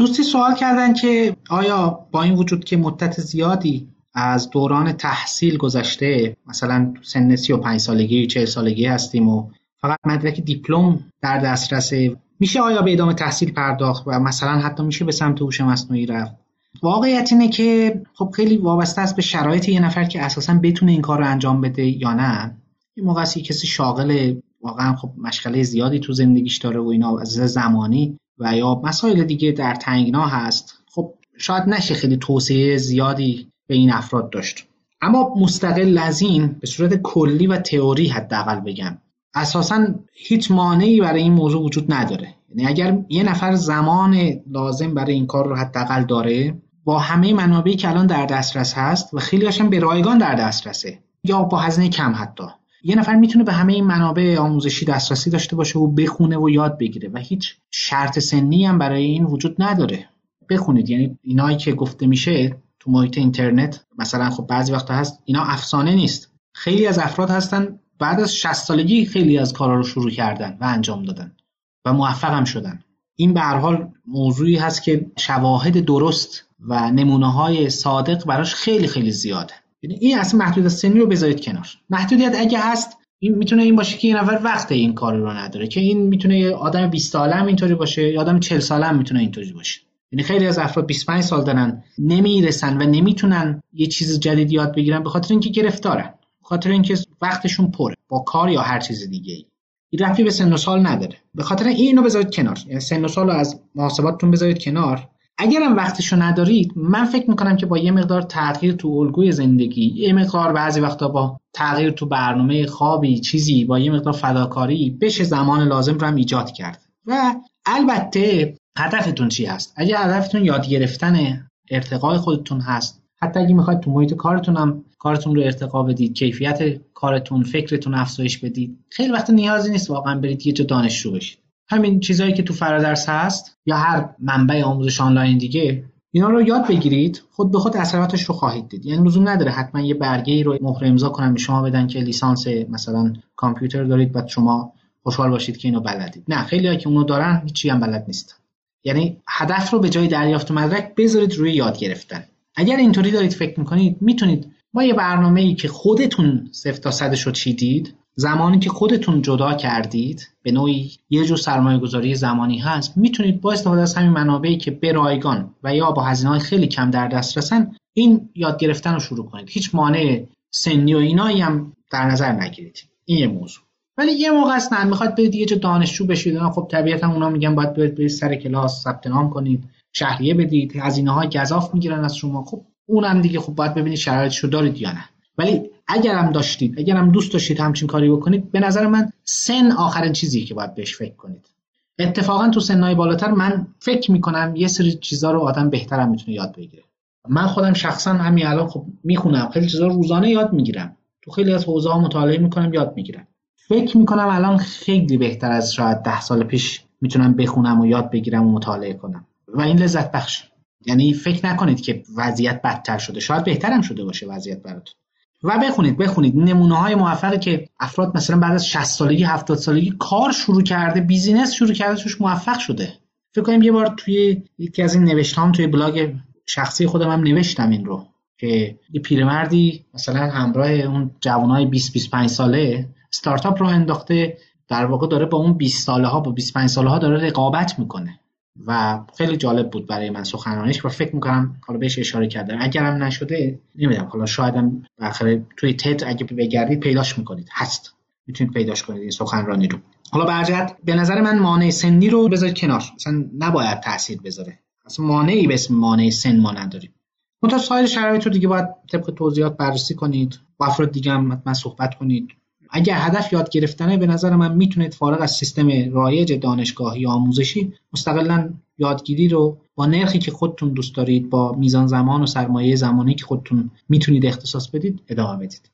دوستی سوال کردن که آیا با این وجود که مدت زیادی از دوران تحصیل گذشته مثلا سن 35 سالگی 40 سالگی هستیم و فقط مدرک دیپلم در دسترس میشه آیا به ادامه تحصیل پرداخت و مثلا حتی میشه به سمت هوش مصنوعی رفت؟ واقعیت اینه که خب خیلی وابسته است به شرایط یه نفر که اساسا بتونه این کار رو انجام بده یا نه. این موقع کسی شاغل واقعا خب مشغله زیادی تو زندگیش داره و اینا از زمانی و یا مسائل دیگه در تنگنا هست خب شاید نشه خیلی توصیه زیادی به این افراد داشت. اما مستقل از این به صورت کلی و تئوری حداقل بگم اساسا هیچ مانعی برای این موضوع وجود نداره. یعنی اگر یه نفر زمان لازم برای این کار رو حداقل داره با همه منابعی که الان در دسترس هست و خیلی هاشم به رایگان در دسترسه یا با هزینه کم حتی. یه نفر می‌تونه به همه این منابع آموزشی دسترسی داشته باشه و بخونه و یاد بگیره و هیچ شرط سنی هم برای این وجود نداره. بخونید. یعنی اینایی که گفته میشه تو محیط اینترنت مثلا خب بعضی وقتا هست اینا افسانه نیست. خیلی از افراد هستن بعد از 60 سالگی خیلی از کارا رو شروع کردن و انجام دادن و موفق هم شدن. این به هر حال موضوعی هست که شواهد درست و نمونه های صادق براش خیلی خیلی زیاده. یعنی این اصلا محدودیت سنی رو بذارید کنار. محدودیت اگه هست این می‌تونه این باشه که یه نفر وقت این کار رو نداره که این می‌تونه یه آدم 20 ساله هم اینطوری باشه یا آدم 40 ساله هم می‌تونه اینطوری باشه. یعنی خیلی از افراد 25 سال دارن نمی‌رسن و نمی‌تونن یه چیز جدید یاد بگیرن به خاطر اینکه گرفتارن به خاطر اینکه وقتشون پره با کار یا هر چیز دیگه ای این رفتی به سن و سال نداره. به خاطر اینو بذارید کنار. یعنی سن و سال رو از محاسباتتون بذارید کنار. اگرم وقتشو ندارید من فکر می‌کنم که با یه مقدار تغییر تو الگوی زندگی یه مقدار بعضی وقتا با تغییر تو برنامه خوابی چیزی با یه مقدار فداکاری بشه زمان لازم رو هم ایجاد کرد و البته هدفتون چی هست؟ اگه هدفتون یاد گرفتن ارتقای خودتون هست حتی اگه می‌خواید تو محیط کارتون هم کارتون رو ارتقا بدید کیفیت کارتون فکرتون افزایش بدید خیلی وقت نیازی نیست واقعا برید یه جا دانشجو بشید. همین چیزهایی که تو فرادرس هست یا هر منبع آموزش آنلاین دیگه اینا رو یاد بگیرید خود به خود اثراتش رو خواهید دید. یعنی لزوم نداره حتما یه برگه ای رو مهر امضا کنن به شما بدن که لیسانس مثلا کامپیوتر دارید بعد شما خوشحال باشید که اینو بلدید. نه خیلی که اونو دارن هیچی هم بلد نیستن یعنی هدف رو به جای دریافت مدرک بذارید روی یاد گرفتن. اگر اینطوری دارید فکر می‌کنید می‌تونید با یه برنامه ای که خودتون صفر تا صدش رو چیدید زمانی که خودتون جدا کردید به نوعی یه جور سرمایه گذاری زمانی هست می‌تونید با استفاده از همین منابعی که به رایگان و یا با هزینه خیلی کم در دسترسن این یاد گرفتن رو شروع کنید. هیچ مانع سنی و اینایی هم در نظر نگیرید. این یه موضوع. ولی یه موقع نه می‌خواد برید یه دانشجو بشید. خب طبیعتا اونا میگن باید برید سر کلاس ثبت نام کنید شهریه بدید هزینه های گزاف می‌گیرن از شما. خب اونم دیگه خب باید ببینید شرایطشو دارید یا نه. ولی اگرم داشتید اگرم دوست داشتید همچین کاری بکنید به نظر من سن آخرین چیزی که باید بهش فکر کنید. اتفاقا تو سنهای بالاتر من فکر می‌کنم یه سری چیزا رو آدم بهترم می‌تونه یاد بگیره. من خودم شخصا همین الان خب می‌خونم خیلی چیزا روزانه یاد می‌گیرم. تو خیلی از حوزه ها مطالعه می‌کنم یاد می‌گیرم. فکر می‌کنم الان خیلی بهتر از شاید ده سال پیش می‌تونم بخونم و یاد بگیرم و مطالعه کنم. و این لذت بخش. یعنی فکر نکنید که وضعیت بدتر شده. شاید بهترم شده باشه وضعیت براتون. و بخونید بخونید. نمونه های موفقی که افراد مثلا بعد از 60 سالگی 70 سالگی کار شروع کرده بیزینس شروع کرده توش موفق شده. فکر کنم یه بار توی یکی از این نوشتام توی بلاگ شخصی خودم هم نوشتم این رو که یه پیرمردی مثلا همراه اون جوانای 20 25 ساله استارتاپ رو انداخته در واقع داره با اون 20 ساله ها با 25 ساله ها داره رقابت می‌کنه. و خیلی جالب بود برای من سخنرانیش و فکر می‌کنم حالا بهش اشاره کردم. اگرم نشده نمی‌دونم. حالا شایدم بالاخره توی تد اگه بگردید پیداش می‌کنید. هست. می‌تونید پیداش کنید این سخنرانی رو. حالا برجت به نظر من مانع سنی رو بذارید کنار. اصلا نباید تاثیر بذاره. اصلا مانعی به اسم مانع سن ما نداریم منتها سایر شرایط رو دیگه باید طبق توضیحات بررسی کنید. با افراد دیگه هم صحبت کنید. اگر هدف یاد گرفتنه به نظر من می‌تونید فارغ از سیستم رایج دانشگاهی آموزشی مستقلا یادگیری رو با نرخی که خودتون دوست دارید با میزان زمان و سرمایه زمانی که خودتون می‌تونید اختصاص بدید ادامه بدید.